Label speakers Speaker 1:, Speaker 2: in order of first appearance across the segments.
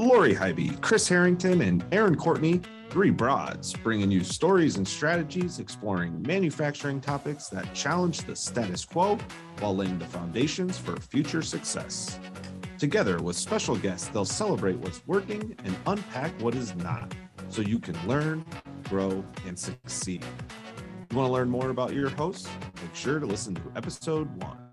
Speaker 1: Lori Highby, Kris Harrington, and Erin Courtney, three broads, bringing you stories and strategies exploring manufacturing topics that challenge the status quo while laying the foundations for future success. Together with special guests, they'll celebrate what's working and unpack what is not so you can learn, grow, and succeed. You want to learn more about your hosts? Make sure to listen to episode one.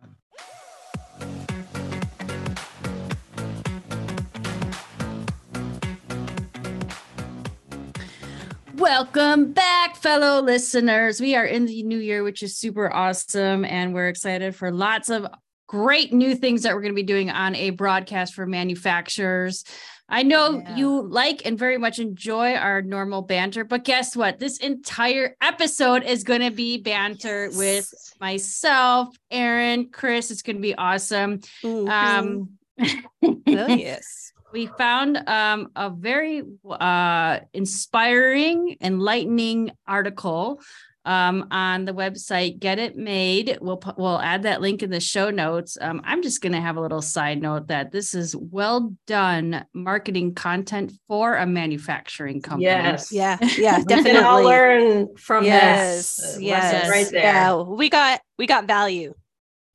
Speaker 2: Welcome back, fellow listeners. We are in the new year, which is super awesome. And we're excited for lots of great new things that we're going to be doing on a broadcast for manufacturers. I know yeah. you like and very much enjoy our normal banter, but guess what? This entire episode is going to be banter yes. with myself, Erin, Kris. It's going to be awesome. Um,
Speaker 3: oh, yes
Speaker 2: we found um, a very uh, inspiring, enlightening article um, on the website Get It Made. We'll we'll add that link in the show notes. Um, I'm just going to have a little side note that this is well done marketing content for a manufacturing company.
Speaker 3: Yes, yeah, yeah, definitely. We all learn from yes, this. Yes, right there. Yeah, we got we got value.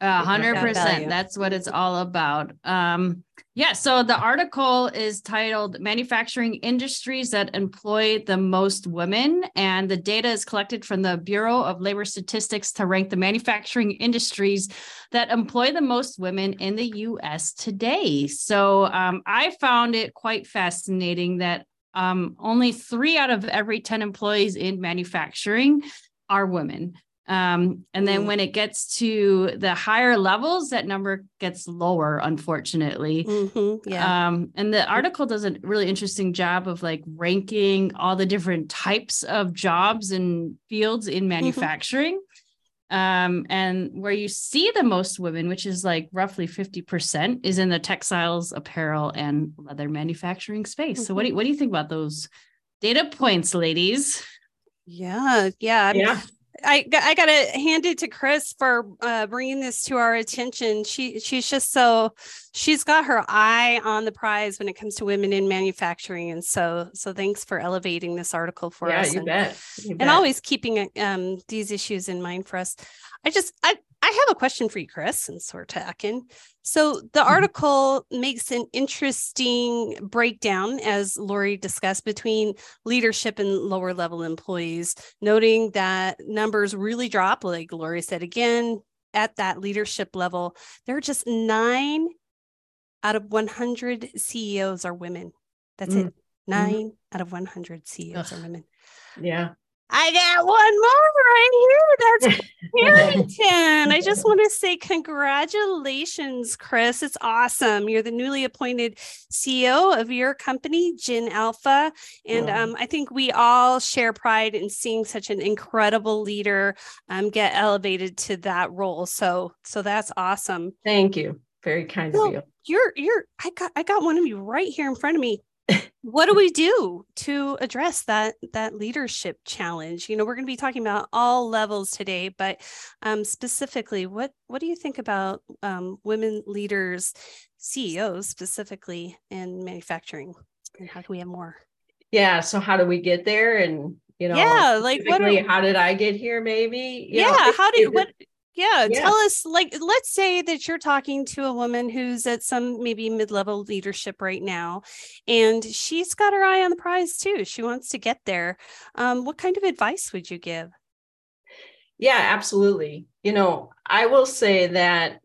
Speaker 2: A hundred percent. That's what it's all about. Um, yeah. So the article is titled Manufacturing Industries That Employ the Most Women. And the data is collected from the Bureau of Labor Statistics to rank the manufacturing industries that employ the most women in the US today. So um, I found it quite fascinating that um, only three out of every 10 employees in manufacturing are women. Um, and then mm. when it gets to the higher levels, that number gets lower, unfortunately. Mm-hmm, yeah. Um, and the article does a really interesting job of like ranking all the different types of jobs and fields in mm-hmm. manufacturing. Mm-hmm. Um, and where you see the most women, which is like roughly 50%, is in the textiles, apparel, and leather manufacturing space. Mm-hmm. So what do you, what do you think about those data points, ladies?
Speaker 3: Yeah, yeah. Yeah. I I gotta hand it to Kris for uh, bringing this to our attention. She she's just so she's got her eye on the prize when it comes to women in manufacturing, and so so thanks for elevating this article for
Speaker 4: yeah,
Speaker 3: us.
Speaker 4: You
Speaker 3: and,
Speaker 4: bet. You
Speaker 3: and
Speaker 4: bet.
Speaker 3: always keeping um, these issues in mind for us. I just I I have a question for you, Kris, since we're talking. So the mm-hmm. article makes an interesting breakdown, as Lori discussed, between leadership and lower level employees, noting that numbers really drop, like Lori said again, at that leadership level. There are just nine out of 100 CEOs are women. That's mm. it. Mm-hmm. 9 mm-hmm. out of 100 CEOs Ugh. are women.
Speaker 4: Yeah.
Speaker 3: I got one more right here. That's Harrington. I just want to say congratulations, Kris. It's awesome. You're the newly appointed CEO of your company, GenAlpha. And um, I think we all share pride in seeing such an incredible leader um, get elevated to that role. So so that's awesome.
Speaker 4: Thank you. Very kind well, of you.
Speaker 3: You're you're I got I got one of you right here in front of me what do we do to address that that leadership challenge? You know we're going to be talking about all levels today but um, specifically what what do you think about um, women leaders ceos specifically in manufacturing? And how can we have more?
Speaker 4: Yeah so how do we get there? And you know
Speaker 3: yeah like what are,
Speaker 4: how did i get here maybe?
Speaker 3: You yeah know, how did what yeah, yeah, tell us like let's say that you're talking to a woman who's at some maybe mid-level leadership right now and she's got her eye on the prize too. She wants to get there. Um, what kind of advice would you give?
Speaker 4: Yeah, absolutely. You know, I will say that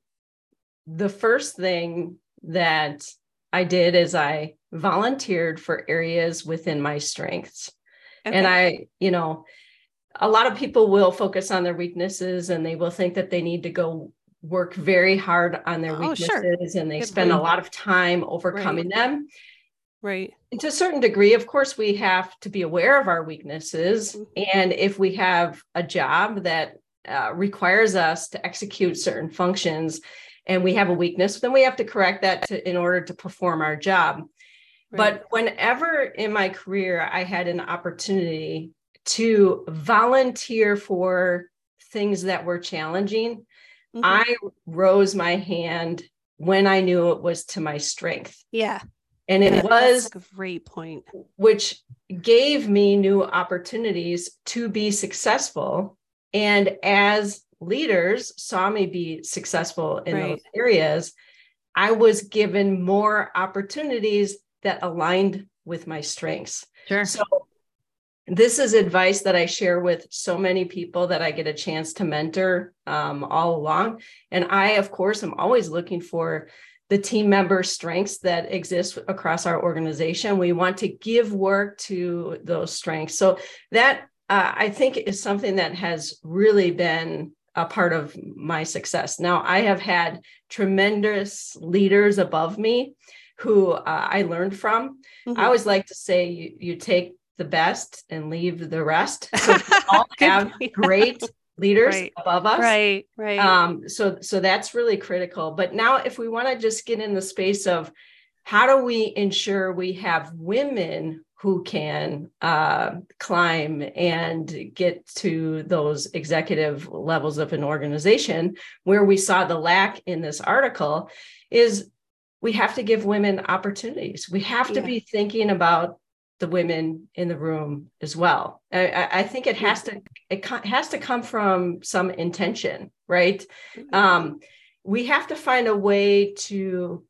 Speaker 4: the first thing that I did is I volunteered for areas within my strengths. Okay. And I, you know, a lot of people will focus on their weaknesses and they will think that they need to go work very hard on their oh, weaknesses sure. and they Good spend point. a lot of time overcoming
Speaker 3: right.
Speaker 4: them.
Speaker 3: Right.
Speaker 4: And to a certain degree, of course, we have to be aware of our weaknesses. Mm-hmm. And if we have a job that uh, requires us to execute certain functions and we have a weakness, then we have to correct that to, in order to perform our job. Right. But whenever in my career I had an opportunity to volunteer for things that were challenging, mm-hmm. I rose my hand when I knew it was to my strength.
Speaker 3: Yeah.
Speaker 4: And it was
Speaker 3: a great point,
Speaker 4: which gave me new opportunities to be successful. And as leaders saw me be successful in right. those areas, I was given more opportunities that aligned with my strengths.
Speaker 2: Sure.
Speaker 4: So this is advice that I share with so many people that I get a chance to mentor um, all along. And I, of course, am always looking for the team member strengths that exist across our organization. We want to give work to those strengths. So that uh, I think is something that has really been a part of my success. Now, I have had tremendous leaders above me who uh, I learned from. Mm-hmm. I always like to say you, you take the best and leave the rest. So we all have great leaders
Speaker 3: right.
Speaker 4: above us.
Speaker 3: Right, right.
Speaker 4: Um, so so that's really critical. But now if we want to just get in the space of how do we ensure we have women who can uh, climb and get to those executive levels of an organization where we saw the lack in this article is we have to give women opportunities we have to yeah. be thinking about the women in the room as well. I, I think it has to it has to come from some intention, right? Mm-hmm. Um, we have to find a way to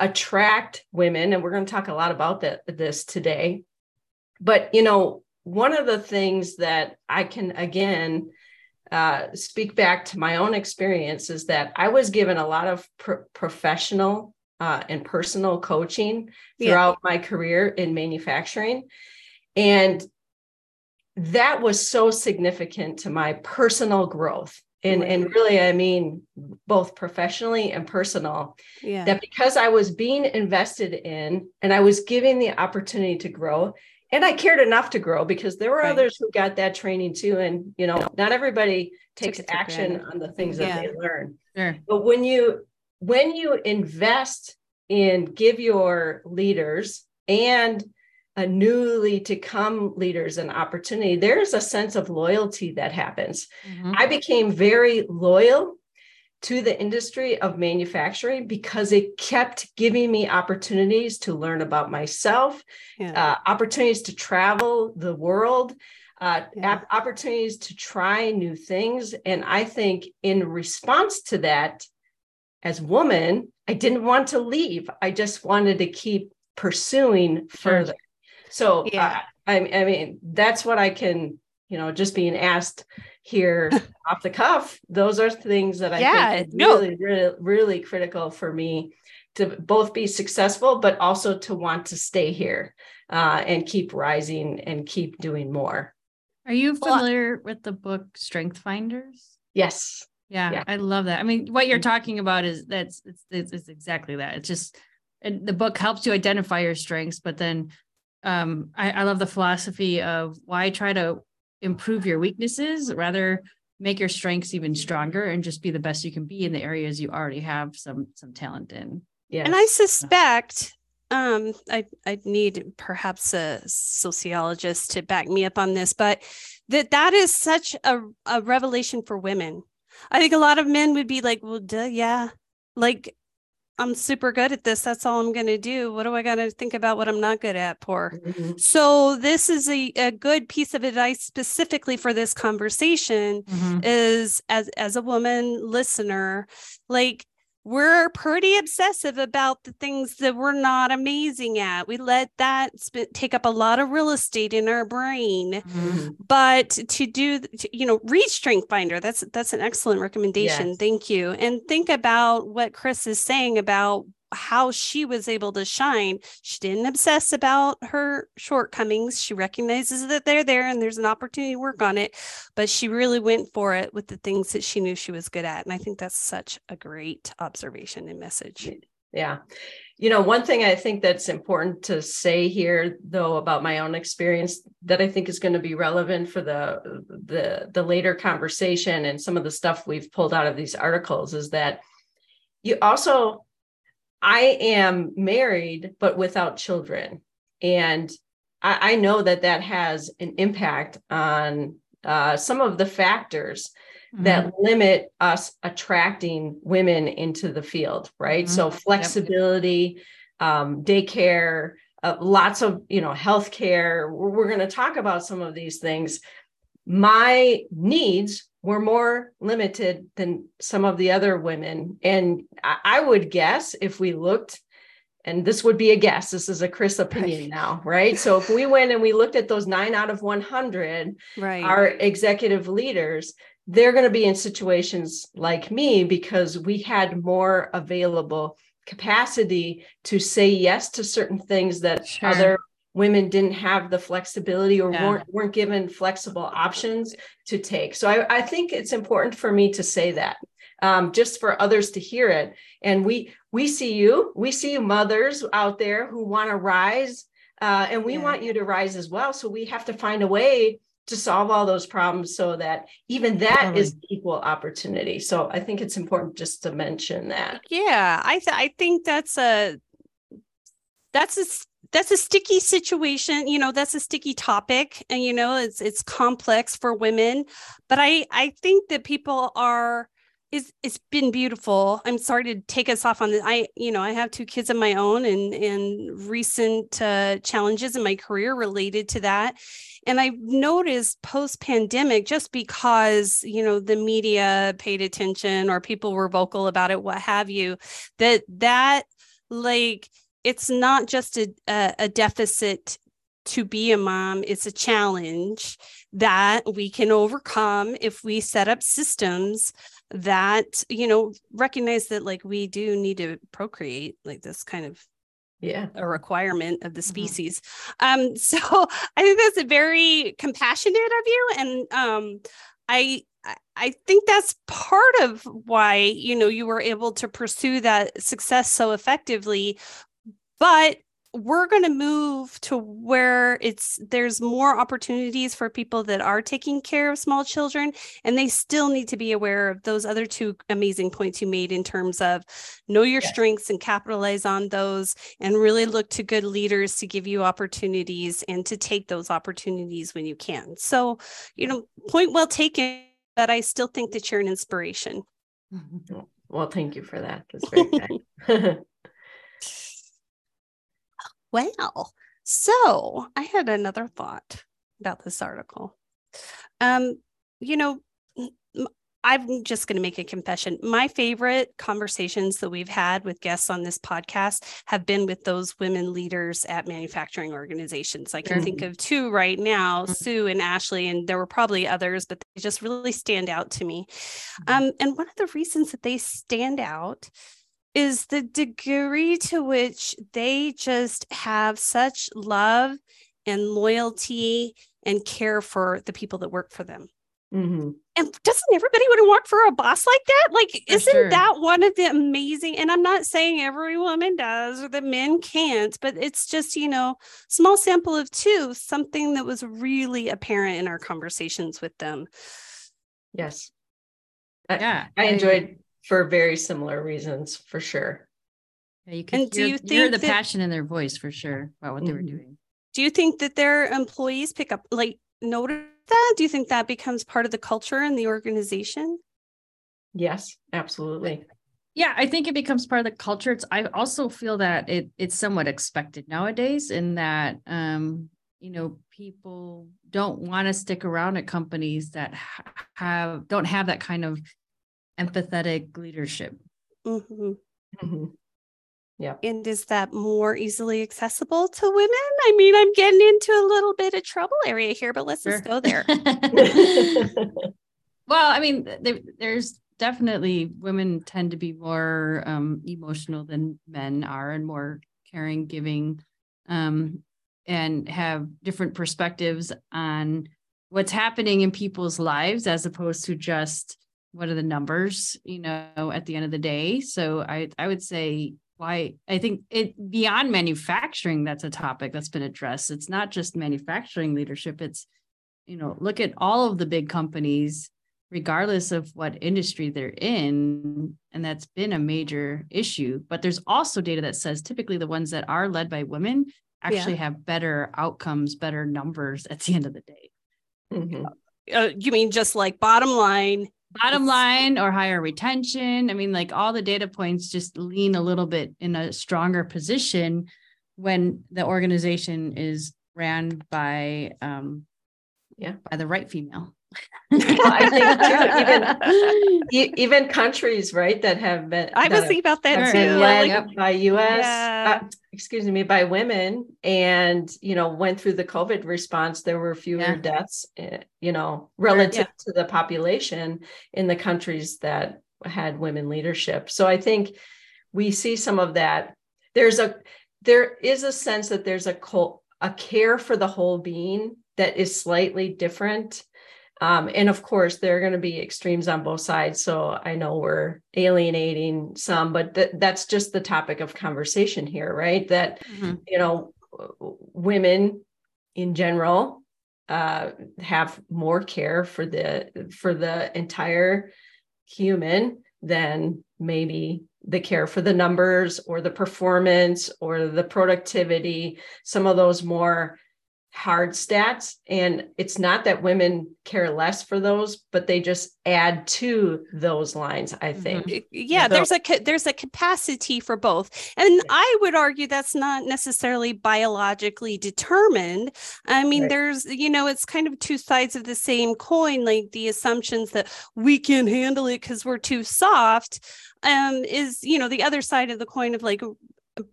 Speaker 4: attract women, and we're going to talk a lot about that this today. But you know, one of the things that I can again uh, speak back to my own experience is that I was given a lot of pro- professional uh, and personal coaching throughout yeah. my career in manufacturing. And that was so significant to my personal growth. And, right. and really, I mean, both professionally and personal, yeah. that because I was being invested in and I was giving the opportunity to grow, and I cared enough to grow because there were right. others who got that training too. And, you know, not everybody takes action on the things yeah. that they learn. Sure. But when you when you invest in give your leaders and a newly to come leaders an opportunity, there's a sense of loyalty that happens. Mm-hmm. I became very loyal to the industry of manufacturing because it kept giving me opportunities to learn about myself, yeah. uh, opportunities to travel the world, uh, yeah. opportunities to try new things. And I think in response to that, as woman, I didn't want to leave. I just wanted to keep pursuing further. So yeah. Uh, I, I mean, that's what I can, you know, just being asked here off the cuff. Those are things that I yeah, think no. really, really, really critical for me to both be successful, but also to want to stay here uh, and keep rising and keep doing more.
Speaker 2: Are you familiar well, with the book Strength Finders?
Speaker 4: Yes.
Speaker 2: Yeah, yeah, I love that. I mean, what you're talking about is that's it's, it's, it's exactly that. It's just the book helps you identify your strengths, but then um, I, I love the philosophy of why try to improve your weaknesses, rather make your strengths even stronger and just be the best you can be in the areas you already have some some talent in.
Speaker 3: Yeah, and I suspect um i i need perhaps a sociologist to back me up on this but that that is such a, a revelation for women I think a lot of men would be like, well, duh, yeah. Like, I'm super good at this. That's all I'm going to do. What do I got to think about what I'm not good at? Poor. Mm-hmm. So, this is a, a good piece of advice specifically for this conversation mm-hmm. is as, as a woman listener, like, we're pretty obsessive about the things that we're not amazing at. We let that sp- take up a lot of real estate in our brain. Mm-hmm. But to do, to, you know, read Strength Finder. That's that's an excellent recommendation. Yes. Thank you. And think about what Kris is saying about how she was able to shine. She didn't obsess about her shortcomings. She recognizes that they're there and there's an opportunity to work on it, but she really went for it with the things that she knew she was good at. And I think that's such a great observation and message.
Speaker 4: Yeah. You know, one thing I think that's important to say here though about my own experience that I think is going to be relevant for the the the later conversation and some of the stuff we've pulled out of these articles is that you also I am married, but without children. And I, I know that that has an impact on uh, some of the factors mm-hmm. that limit us attracting women into the field, right? Mm-hmm. So, flexibility, um, daycare, uh, lots of you know healthcare. We're, we're going to talk about some of these things. My needs were more limited than some of the other women, and I, I would guess if we looked and this would be a guess this is a Kris opinion now right? So if we went and we looked at those nine out of 100
Speaker 3: right.
Speaker 4: our executive leaders they're going to be in situations like me because we had more available capacity to say yes to certain things that sure. other women didn't have the flexibility or yeah. weren't, weren't given flexible options to take. So I, I think it's important for me to say that um, just for others to hear it. And we we see you, we see you mothers out there who want to rise, uh, and we yeah. want you to rise as well. So we have to find a way to solve all those problems so that even that totally. is equal opportunity. So I think it's important just to mention that.
Speaker 3: Yeah, I th- I think that's a that's a that's a sticky situation you know that's a sticky topic and you know it's it's complex for women but i i think that people are it's it's been beautiful. I'm sorry to take us off on this. I you know I have two kids of my own and and recent uh, challenges in my career related to that. And I've noticed post pandemic, just because you know the media paid attention or people were vocal about it, what have you, that that like it's not just a, a, a deficit to be a mom it's a challenge that we can overcome if we set up systems that you know recognize that like we do need to procreate like this kind of
Speaker 4: yeah
Speaker 3: a requirement of the mm-hmm. species mm-hmm. um so i think that's very compassionate of you and um i I think that's part of why you know you were able to pursue that success so effectively but we're going to move to where it's there's more opportunities for people that are taking care of small children and they still need to be aware of those other two amazing points you made in terms of know your yes. strengths and capitalize on those and really look to good leaders to give you opportunities and to take those opportunities when you can. So you know point well taken but i still think that you're an inspiration.
Speaker 4: Well thank you for that. That's very kind
Speaker 3: Well, so I had another thought about this article. Um, you know, I'm just going to make a confession. My favorite conversations that we've had with guests on this podcast have been with those women leaders at manufacturing organizations. I can mm-hmm. think of two right now, mm-hmm. Sue and Ashley, and there were probably others, but they just really stand out to me. Mm-hmm. Um, and one of the reasons that they stand out is the degree to which they just have such love and loyalty and care for the people that work for them. Mm-hmm. And doesn't everybody want to work for a boss like that? Like, for isn't sure. that one of the amazing? And I'm not saying every woman does or that men can't, but it's just, you know, small sample of two, something that was really apparent in our conversations with them.
Speaker 4: Yes. Yeah. I, I enjoyed for very similar reasons for sure.
Speaker 2: Yeah, you can and hear, do you hear the that, passion in their voice for sure about what mm-hmm. they were mm-hmm. doing.
Speaker 3: Do you think that their employees pick up like notice that? Do you think that becomes part of the culture in the organization?
Speaker 4: Yes, absolutely.
Speaker 2: Yeah, I think it becomes part of the culture. It's, I also feel that it it's somewhat expected nowadays in that um, you know, people don't want to stick around at companies that have don't have that kind of empathetic leadership.
Speaker 3: Mm-hmm. Mm-hmm. Yeah. And is that more easily accessible to women? I mean, I'm getting into a little bit of trouble area here, but let's sure. just go there.
Speaker 2: well, I mean, there, there's definitely women tend to be more um, emotional than men are and more caring, giving, um, and have different perspectives on what's happening in people's lives as opposed to just what are the numbers you know at the end of the day? So i i would say why i think it beyond manufacturing that's a topic that's been addressed. It's not just manufacturing leadership. It's you know look at all of the big companies regardless of what industry they're in and that's been a major issue. But there's also data that says typically the ones that are led by women actually yeah. have better outcomes better numbers at the end of the day.
Speaker 3: Mm-hmm. uh, you mean just like bottom line
Speaker 2: bottom line or higher retention. I mean, like all the data points just lean a little bit in a stronger position when the organization is ran by um yeah by the right female. Well, I
Speaker 4: think too, even even countries, right, that have been.
Speaker 3: I was thinking about that too.
Speaker 4: Led yep. by U.S. Yeah. Uh, excuse me, by women, and you know, went through the COVID response. There were fewer yeah. deaths, eh, you know, relative yeah. to the population in the countries that had women leadership. So I think we see some of that. There's a there is a sense that there's a a care for the whole being that is slightly different um, and of course, there are going to be extremes on both sides. So I know we're alienating some, but th- that's just the topic of conversation here, right? That, mm-hmm. you know, women in general uh, have more care for the for the entire human than maybe the care for the numbers or the performance or the productivity some of those more hard stats and it's not that women care less for those but they just add to those lines i mm-hmm. think
Speaker 3: yeah so, there's a there's a capacity for both and i would argue that's not necessarily biologically determined i mean right. there's you know it's kind of two sides of the same coin like the assumptions that we can handle it because we're too soft um is you know the other side of the coin of like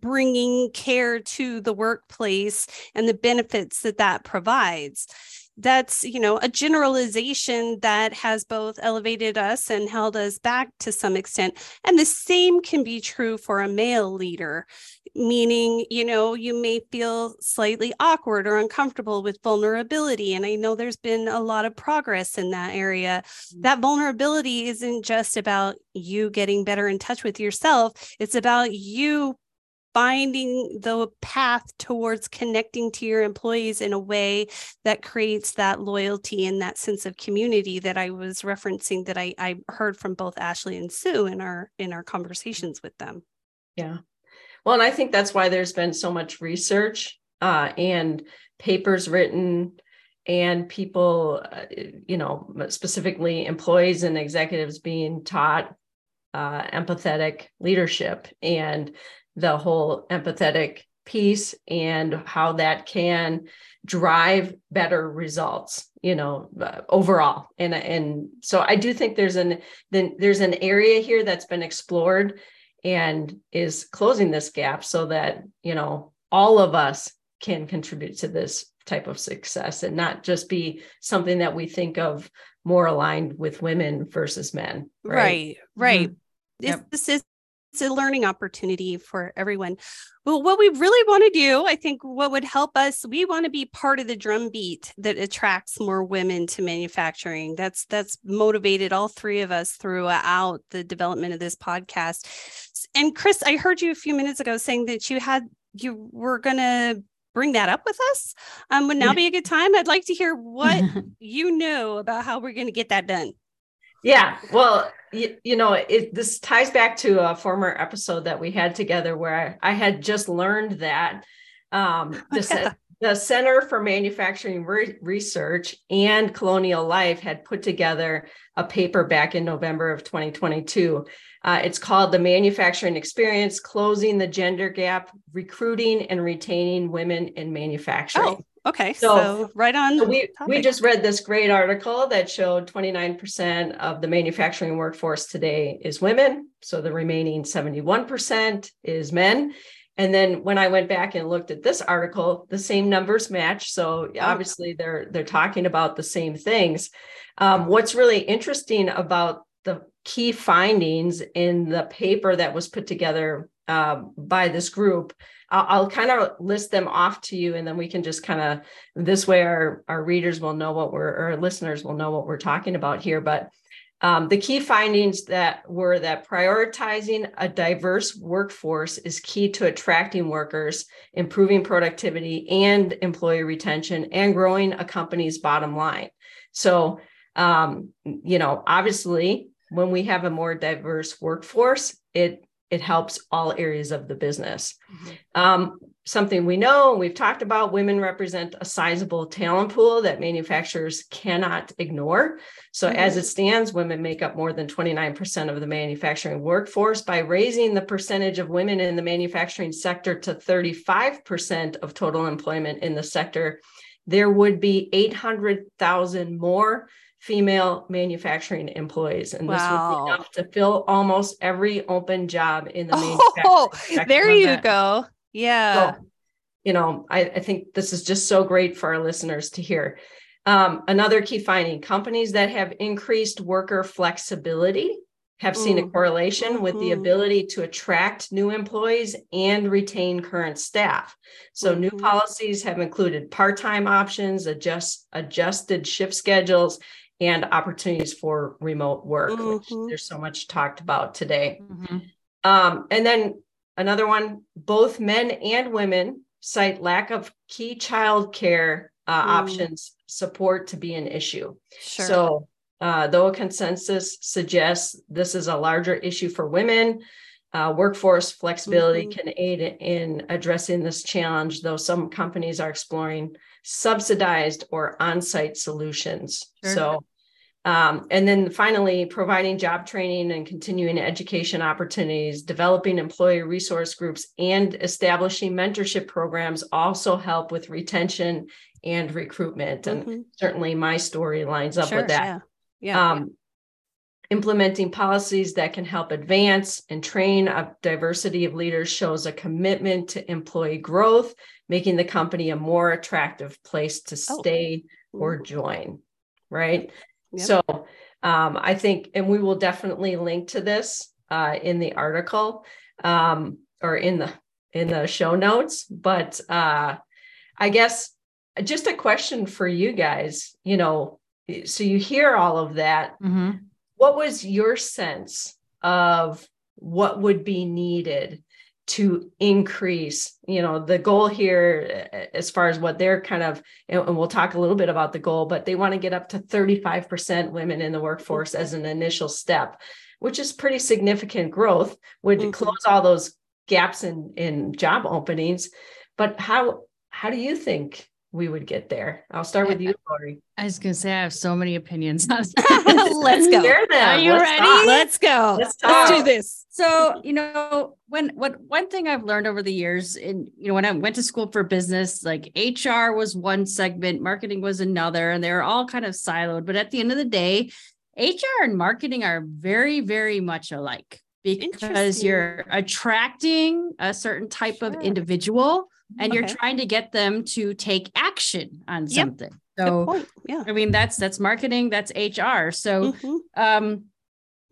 Speaker 3: bringing care to the workplace and the benefits that that provides. That's you know a generalization that has both elevated us and held us back to some extent. And the same can be true for a male leader meaning you know you may feel slightly awkward or uncomfortable with vulnerability. And i know there's been a lot of progress in that area. Mm-hmm. that vulnerability isn't just about you getting better in touch with yourself. It's about you finding the path towards connecting to your employees in a way that creates that loyalty and that sense of community that I was referencing that I, I heard from both Ashley and Sue in our in our conversations with them.
Speaker 4: Yeah. Well, and I think that's why there's been so much research uh, and papers written and people, uh, you know, specifically employees and executives being taught uh, empathetic leadership and the whole empathetic piece and how that can drive better results you know uh, overall and and so i do think there's an then there's an area here that's been explored and is closing this gap so that you know all of us can contribute to this type of success and not just be something that we think of more aligned with women versus men
Speaker 3: right right, right. Mm-hmm. Yep. This is it's a learning opportunity for everyone. Well, what we really want to do, I think what would help us, we want to be part of the drumbeat that attracts more women to manufacturing. That's that's motivated all three of us throughout the development of this podcast. And Kris, I heard you a few minutes ago saying that you had you were gonna bring that up with us. Um, would now be a good time? I'd like to hear what you know about how we're going to get that done.
Speaker 4: Yeah, well, you, you know, it, this ties back to a former episode that we had together where I, I had just learned that um, the, yeah. the Center for Manufacturing Re- Research and Colonial Life had put together a paper back in November of 2022. Uh, it's called The Manufacturing Experience Closing the Gender Gap, Recruiting and Retaining Women in Manufacturing. Oh.
Speaker 3: Okay, so, so right on.
Speaker 4: So we we just read this great article that showed 29% of the manufacturing workforce today is women. So the remaining 71% is men. And then when I went back and looked at this article, the same numbers match. So oh. obviously they're they're talking about the same things. Um, what's really interesting about the key findings in the paper that was put together uh, by this group I'll, I'll kind of list them off to you and then we can just kind of this way our, our readers will know what we're or listeners will know what we're talking about here but um, the key findings that were that prioritizing a diverse workforce is key to attracting workers, improving productivity and employee retention, and growing a company's bottom line. So, um, you know, obviously, when we have a more diverse workforce, it it helps all areas of the business. Mm-hmm. Um, something we know and we've talked about women represent a sizable talent pool that manufacturers cannot ignore. So, mm-hmm. as it stands, women make up more than 29% of the manufacturing workforce. By raising the percentage of women in the manufacturing sector to 35% of total employment in the sector, there would be 800,000 more female manufacturing employees. And wow. this would be enough to fill almost every open job in the
Speaker 3: oh, there you go. Yeah. So,
Speaker 4: you know, I, I, think this is just so great for our listeners to hear. Um, another key finding companies that have increased worker flexibility have seen mm. a correlation mm-hmm. with the mm-hmm. ability to attract new employees and retain current staff. So mm-hmm. new policies have included part-time options, adjust adjusted shift schedules, and opportunities for remote work, mm-hmm. which there's so much talked about today. Mm-hmm. Um, and then another one both men and women cite lack of key child care uh, mm. options support to be an issue. Sure. So, uh, though a consensus suggests this is a larger issue for women, uh, workforce flexibility mm-hmm. can aid in addressing this challenge, though some companies are exploring subsidized or on site solutions. Sure. So, um, and then finally, providing job training and continuing education opportunities, developing employee resource groups, and establishing mentorship programs also help with retention and recruitment. And mm-hmm. certainly my story lines up sure, with that. Yeah. yeah, um, Implementing policies that can help advance and train a diversity of leaders shows a commitment to employee growth, making the company a more attractive place to oh. stay oh. or join. Right. Yep. So um, I think, and we will definitely link to this uh, in the article um, or in the in the show notes. But uh, I guess just a question for you guys. You know, so you hear all of that. Mm-hmm. What was your sense of what would be needed to increase you know the goal here as far as what they're kind of and we'll talk a little bit about the goal but they want to get up to 35% women in the workforce as an initial step which is pretty significant growth would mm-hmm. close all those gaps in in job openings but how how do you think we would get there. I'll start with you, Lori.
Speaker 2: I was gonna say I have so many opinions.
Speaker 3: Let's go. Are you Let's ready? Talk. Let's go. Let's, Let's, do this.
Speaker 2: So, you know, when what one thing I've learned over the years, in you know, when I went to school for business, like HR was one segment, marketing was another, and they were all kind of siloed. But at the end of the day, HR and marketing are very, very much alike because you're attracting a certain type sure. of individual and okay. you're trying to get them to take action on yep. something. So yeah, I mean that's that's marketing, that's HR. So mm-hmm. um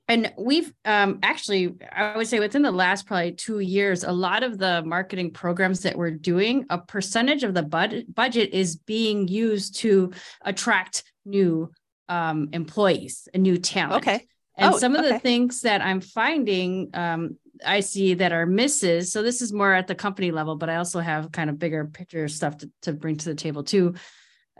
Speaker 2: and we've um actually I would say within the last probably 2 years a lot of the marketing programs that we're doing a percentage of the bud- budget is being used to attract new um employees and new talent.
Speaker 3: Okay.
Speaker 2: And oh, some of okay. the things that I'm finding um, I see that are misses. So this is more at the company level, but I also have kind of bigger picture stuff to, to bring to the table too.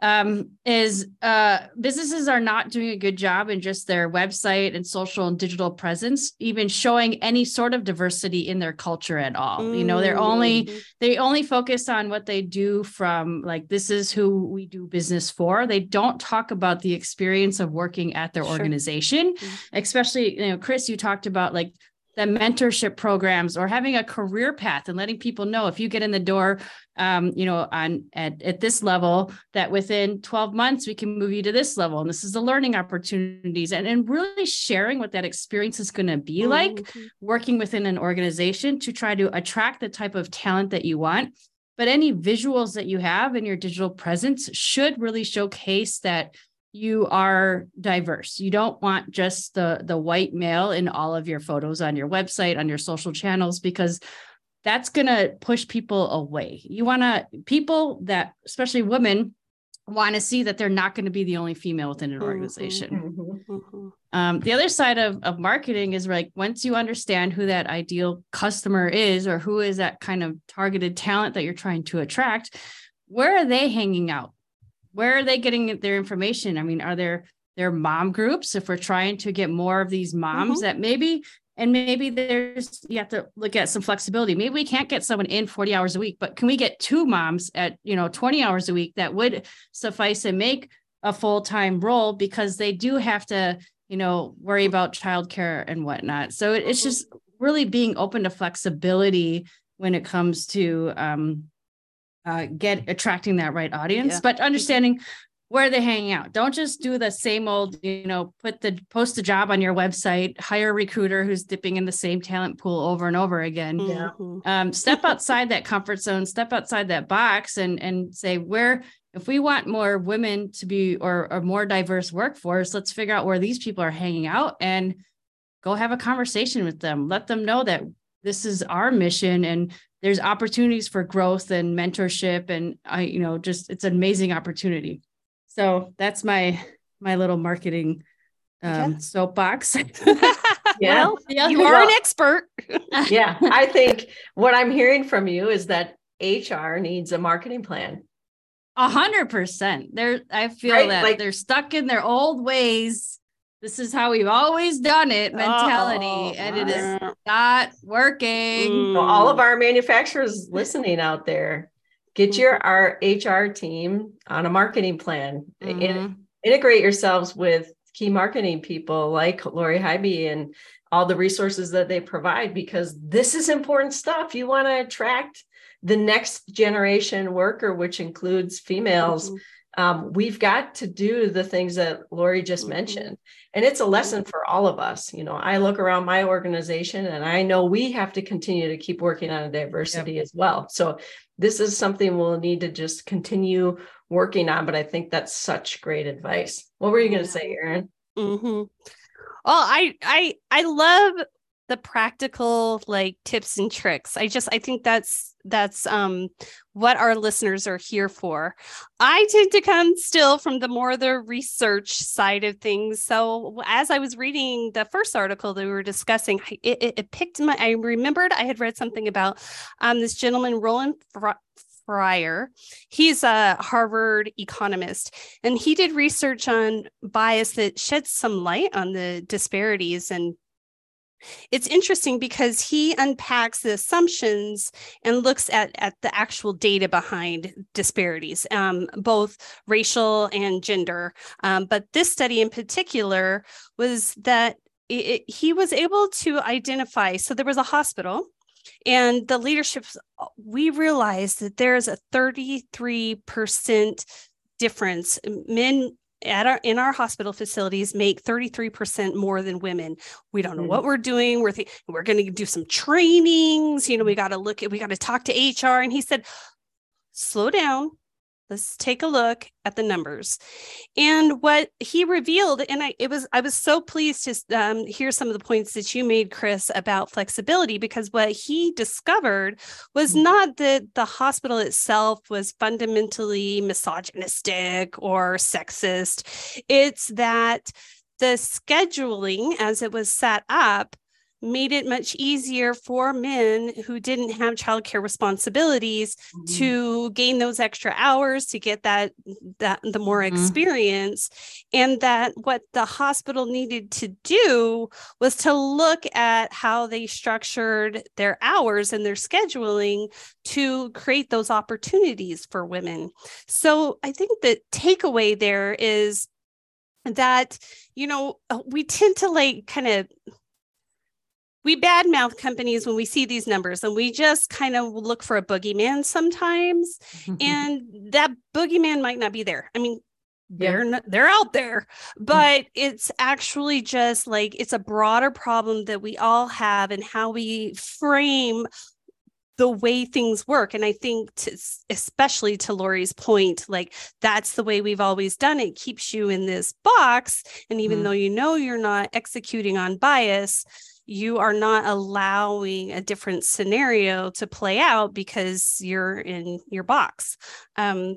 Speaker 2: Um, is uh, businesses are not doing a good job in just their website and social and digital presence, even showing any sort of diversity in their culture at all. Mm-hmm. You know, they're only mm-hmm. they only focus on what they do from like this is who we do business for. They don't talk about the experience of working at their sure. organization, mm-hmm. especially you know, Kris, you talked about like the mentorship programs or having a career path and letting people know if you get in the door um, you know on at, at this level that within 12 months we can move you to this level and this is the learning opportunities and, and really sharing what that experience is going to be mm-hmm. like working within an organization to try to attract the type of talent that you want but any visuals that you have in your digital presence should really showcase that you are diverse. You don't want just the the white male in all of your photos on your website, on your social channels because that's going to push people away. You want to people that especially women want to see that they're not going to be the only female within an mm-hmm, organization. Mm-hmm, mm-hmm. Um, the other side of, of marketing is like once you understand who that ideal customer is or who is that kind of targeted talent that you're trying to attract, where are they hanging out? Where are they getting their information? I mean, are there their mom groups if we're trying to get more of these moms mm-hmm. that maybe and maybe there's you have to look at some flexibility maybe we can't get someone in 40 hours a week but can we get two moms at you know 20 hours a week that would suffice and make a full-time role because they do have to you know worry about childcare and whatnot so it's mm-hmm. just really being open to flexibility when it comes to um, uh, get attracting that right audience, yeah. but understanding where they're hanging out. Don't just do the same old, you know, put the post a job on your website, hire a recruiter who's dipping in the same talent pool over and over again. Yeah. Mm-hmm. Um, step outside that comfort zone, step outside that box and and say where if we want more women to be or a more diverse workforce, let's figure out where these people are hanging out and go have a conversation with them. Let them know that this is our mission and there's opportunities for growth and mentorship and I you know just it's an amazing opportunity. So that's my my little marketing um, soapbox.
Speaker 3: yeah, well, you are well, an expert.
Speaker 4: yeah, I think what I'm hearing from you is that HR needs a marketing plan.
Speaker 2: A hundred percent. They're I feel right? that like, they're stuck in their old ways this is how we've always done it mentality oh, and it is not working.
Speaker 4: So all of our manufacturers listening out there get your our hr team on a marketing plan. Mm-hmm. In, integrate yourselves with key marketing people like lori Highby and all the resources that they provide because this is important stuff. You want to attract the next generation worker which includes females mm-hmm um, we've got to do the things that Lori just mm-hmm. mentioned. And it's a lesson for all of us. You know, I look around my organization and I know we have to continue to keep working on diversity yep. as well. So this is something we'll need to just continue working on. But I think that's such great advice. What were you going to say, Erin?
Speaker 3: Mm-hmm. Well, I I I love the practical like tips and tricks. I just I think that's that's um what our listeners are here for. I tend to come still from the more the research side of things. So as I was reading the first article that we were discussing, it, it, it picked my I remembered I had read something about um this gentleman Roland Fryer. He's a Harvard economist, and he did research on bias that sheds some light on the disparities and it's interesting because he unpacks the assumptions and looks at, at the actual data behind disparities, um, both racial and gender. Um, but this study in particular was that it, it, he was able to identify. So there was a hospital and the leadership we realized that there's a 33% difference men at our in our hospital facilities make 33% more than women. We don't know mm-hmm. what we're doing. We're th- we're going to do some trainings. You know we got to look at we got to talk to hr and he said slow down let's take a look at the numbers and what he revealed and i it was i was so pleased to um, hear some of the points that you made Kris about flexibility because what he discovered was mm-hmm. not that the hospital itself was fundamentally misogynistic or sexist it's that the scheduling as it was set up made it much easier for men who didn't have childcare responsibilities mm-hmm. to gain those extra hours to get that that the more mm-hmm. experience and that what the hospital needed to do was to look at how they structured their hours and their scheduling to create those opportunities for women so i think the takeaway there is that you know we tend to like kind of we badmouth companies when we see these numbers and we just kind of look for a boogeyman sometimes and that boogeyman might not be there i mean they're not, they're out there but it's actually just like it's a broader problem that we all have and how we frame the way things work and i think to, especially to lori's point like that's the way we've always done it. keeps you in this box and even mm. though you know you're not executing on bias you are not allowing a different scenario to play out because you're in your box. Um,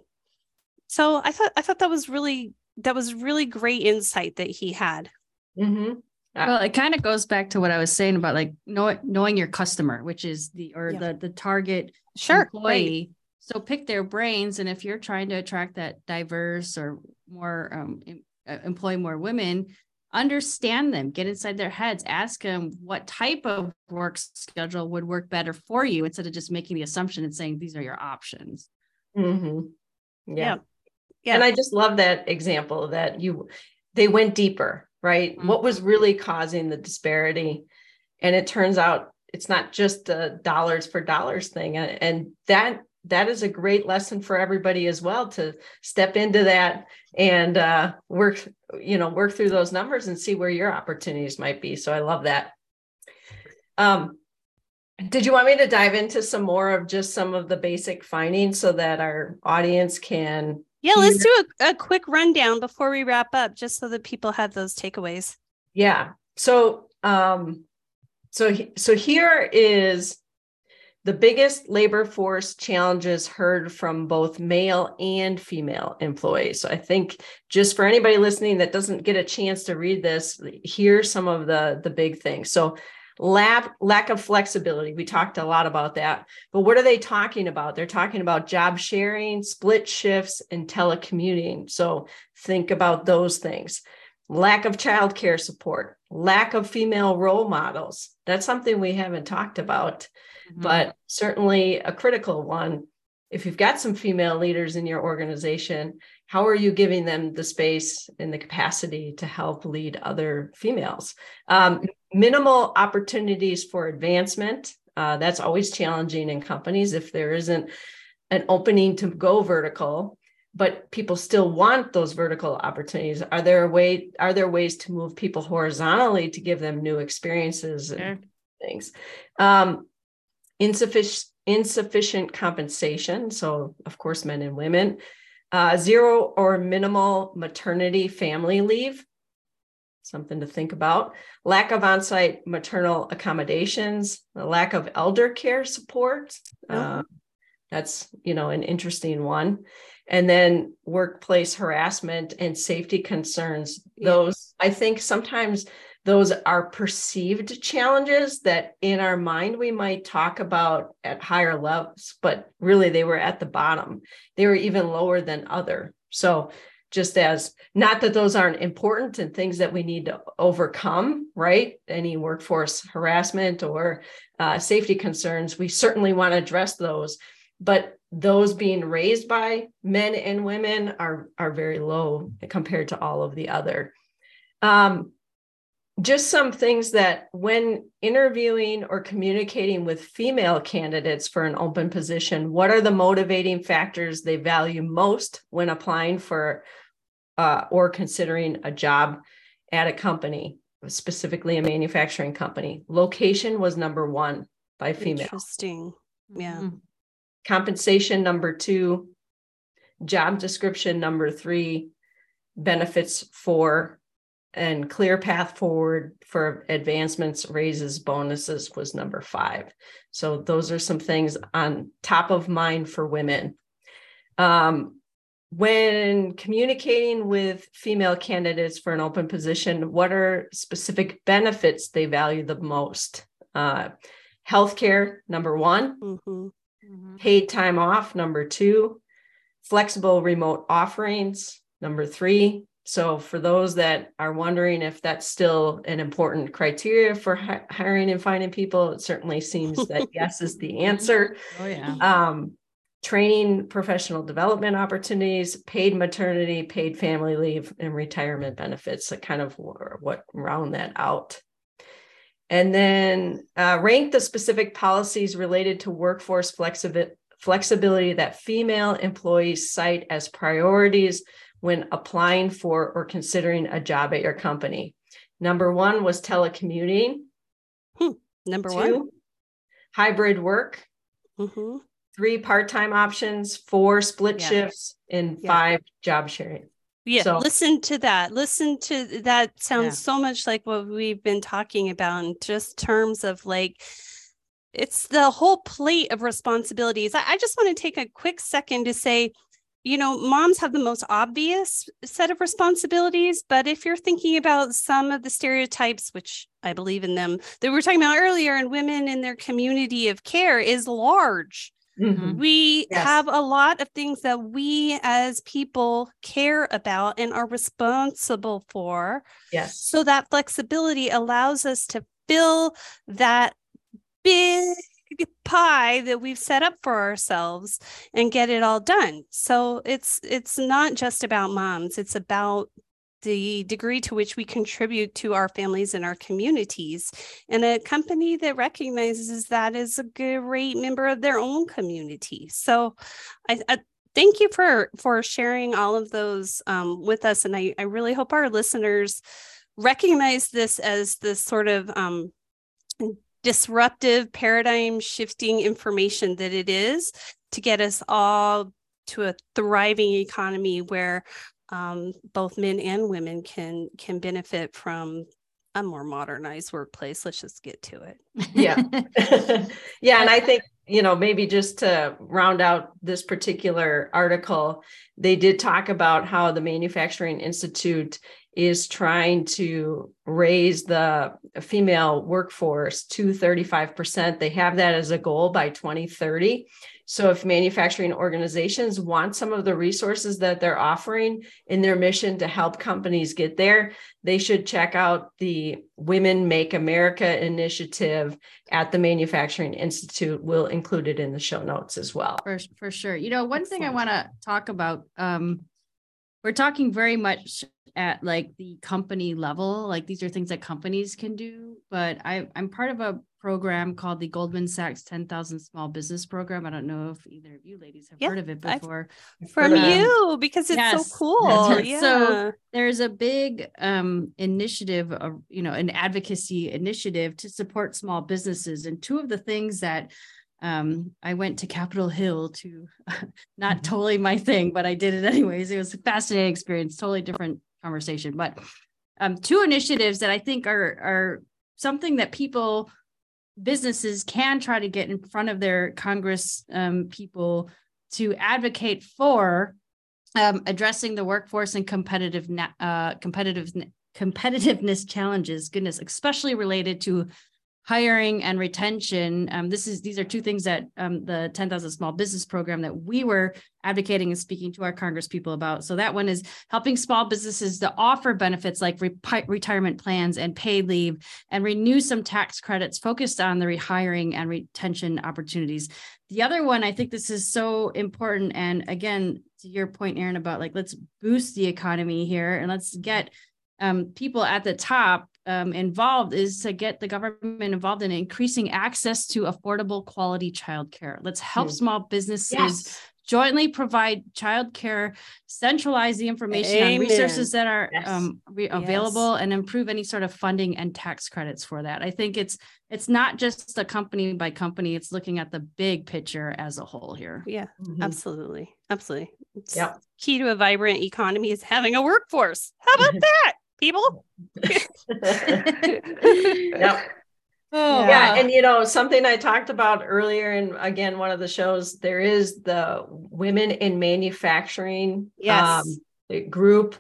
Speaker 3: so I thought I thought that was really that was really great insight that he had.
Speaker 2: Mm-hmm. Well, it kind of goes back to what I was saying about like know, knowing your customer, which is the or yeah. the the target
Speaker 3: sure,
Speaker 2: employee. Right. So pick their brains, and if you're trying to attract that diverse or more um, uh, employ more women, understand them, get inside their heads, ask them what type of work schedule would work better for you instead of just making the assumption and saying these are your options.
Speaker 4: Mm-hmm. Yeah. yeah. yeah. And I just love that example that you, they went deeper, right? Mm-hmm. What was really causing the disparity? And it turns out it's not just a dollars for dollars thing. And that that is a great lesson for everybody as well to step into that and uh, work you know work through those numbers and see where your opportunities might be. So i love that. Um, did you want me to dive into some more of just some of the basic findings so that our audience can
Speaker 3: yeah let's do a, a quick rundown before we wrap up just so that people have those takeaways.
Speaker 4: Yeah. So um so so here is the biggest labor force challenges heard from both male and female employees. So I think just for anybody listening that doesn't get a chance to read this, here's some of the, the big things. So lack, lack of flexibility. We talked a lot about that. But what are they talking about? They're talking about job sharing, split shifts, and telecommuting. So think about those things. Lack of childcare support, lack of female role models. That's something we haven't talked about mm-hmm. but certainly a critical one. If you've got some female leaders in your organization, how are you giving them the space and the capacity to help lead other females? Um, minimal opportunities for advancement. Uh, that's always challenging in companies if there isn't an opening to go vertical but people still want those vertical opportunities are there a way are there ways to move people horizontally to give them new experiences and things um, insufficient insufficient compensation so of course men and women uh, zero or minimal maternity family leave something to think about lack of on-site maternal accommodations the lack of elder care support oh. uh, that's you know an interesting one and then workplace harassment and safety concerns yeah. those i think sometimes those are perceived challenges that in our mind we might talk about at higher levels, but really they were at the bottom. They were even lower than other. So just as not that those aren't important and things that we need to overcome, right? Any workforce harassment or uh, safety concerns, we certainly want to address those. But those being raised by men and women are are very low compared to all of the other. Um, just some things that when interviewing or communicating with female candidates for an open position, what are the motivating factors they value most when applying for uh, or considering a job at a company, specifically a manufacturing company? Location was number one by female.
Speaker 3: Interesting. Yeah. Mm-hmm.
Speaker 4: Compensation number two, job description number three, benefits four, and clear path forward for advancements, raises, bonuses was number five. So those are some things on top of mind for women. Um, when communicating with female candidates for an open position, what are specific benefits they value the most? Uh, healthcare, number one. Mm-hmm. Mm-hmm. Paid time off, number two. Flexible remote offerings, number three so, for those that are wondering if that's still an important criteria for hi- hiring and finding people, it certainly seems that yes is the answer.
Speaker 2: Oh, yeah.
Speaker 4: Um, training, professional development opportunities, paid maternity, paid family leave, and retirement benefits that kind of what round that out. And then uh, rank the specific policies related to workforce flexi- flexibility that female employees cite as priorities when applying for or considering a job at your company. Number one was telecommuting.
Speaker 3: Hmm. Number Two, one,
Speaker 4: hybrid work. Mm-hmm. Three part time options, four split yeah. shifts, and yeah. five job sharing.
Speaker 3: Yeah, so, listen to that. Listen to that. Sounds yeah. so much like what we've been talking about in just terms of like it's the whole plate of responsibilities. I, I just want to take a quick second to say you know, moms have the most obvious set of responsibilities, but if you're thinking about some of the stereotypes, which I believe in them, that we were talking about earlier, and women in their community of care is large. Mm-hmm. We yes. have a lot of things that we as people care about and are responsible for.
Speaker 4: Yes.
Speaker 3: So that flexibility allows us to fill that big pie that we've set up for ourselves and get it all done. So it's it's not just about moms, it's about the degree to which we contribute to our families and our communities. And a company that recognizes that is a great member of their own community. So i, I thank you for for sharing all of those um, with us. And I, I really hope our listeners recognize this as this sort of um, disruptive paradigm shifting information that it is to get us all to a thriving economy where um, both men and women can can benefit from a more modernized workplace. Let's just get to it.
Speaker 4: Yeah. yeah. And I think, you know, maybe just to round out this particular article, they did talk about how the Manufacturing Institute is trying to raise the female workforce to 35%. They have that as a goal by 2030. So, if manufacturing organizations want some of the resources that they're offering in their mission to help companies get there, they should check out the Women Make America initiative at the Manufacturing Institute. We'll include it in the show notes as well.
Speaker 2: For, for sure. You know, one Excellent. thing I want to talk about um, we're talking very much at like the company level like these are things that companies can do but I, i'm part of a program called the Goldman Sachs 10,000 Small Business Program. I don't know if either of you ladies have heard of it before.
Speaker 3: I've, from um, you because it's yes, so cool. Yeah.
Speaker 2: So there's a big um, initiative, of, you know, an advocacy initiative to support small businesses. And two of the things that um, I went to Capitol Hill to not mm-hmm. totally my thing, but I did it anyways. It was a fascinating experience, totally different conversation. But um, two initiatives that I think are are something that people businesses can try to get in front of their Congress um, people to advocate for um, addressing the workforce and competitive uh, competitive competitiveness challenges. Goodness, especially related to hiring and retention. Um, this is these are two things that um, the 10,000 Small Business Program that we were advocating and speaking to our Congress people about. So that one is helping small businesses to offer benefits like re- retirement plans and paid leave, and renew some tax credits focused on the rehiring and retention opportunities. The other one, I think this is so important, and again, to your point, Erin, about like let's boost the economy here and let's get um, people at the top um, involved is to get the government involved in increasing access to affordable quality childcare. Let's help mm. small businesses yes. jointly provide childcare, centralize the information Amen. on resources that are yes. um, re- available, and improve any sort of funding and tax credits for that. I think it's it's not just a company by company; it's looking at the big picture as a whole here.
Speaker 3: Yeah, mm-hmm. absolutely, absolutely. Yeah. Key to a vibrant economy is having a workforce. How about that? People.
Speaker 4: yep. Oh, yeah, wow. and you know something I talked about earlier, and again, one of the shows there is the women in manufacturing
Speaker 3: yes.
Speaker 4: um, group.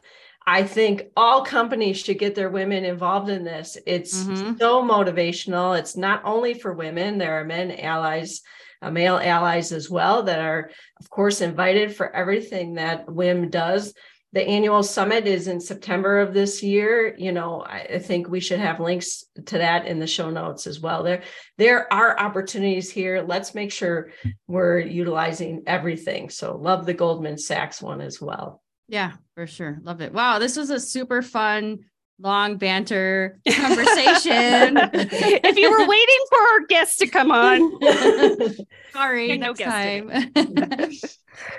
Speaker 4: I think all companies should get their women involved in this. It's mm-hmm. so motivational. It's not only for women; there are men allies, uh, male allies as well that are, of course, invited for everything that WIM does the annual summit is in September of this year. You know, I think we should have links to that in the show notes as well. There, there are opportunities here. Let's make sure we're utilizing everything. So love the Goldman Sachs one as well.
Speaker 2: Yeah, for sure. Love it. Wow, this was a super fun long banter conversation.
Speaker 3: if you were waiting for our guests to come on,
Speaker 2: sorry, no time.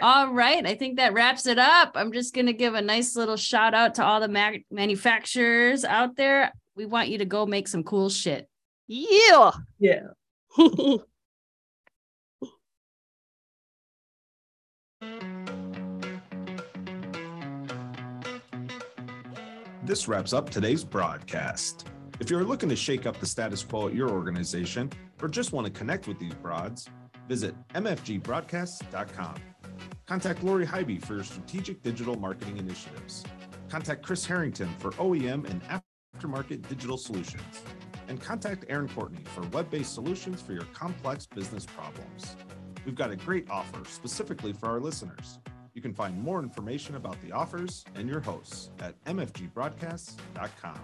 Speaker 2: all right, I think that wraps it up. I'm just going to give a nice little shout out to all the ma- manufacturers out there. We want you to go make some cool shit.
Speaker 3: Yeah.
Speaker 4: Yeah.
Speaker 1: This wraps up today's broadcast. If you're looking to shake up the status quo at your organization or just want to connect with these broads, visit mfgbroadcast.com. Contact Lori Highby for your strategic digital marketing initiatives. Contact Kris Harrington for OEM and aftermarket digital solutions. And contact Erin Courtney for web based solutions for your complex business problems. We've got a great offer specifically for our listeners. You can find more information about the offers and your hosts at mfgbroadcasts.com.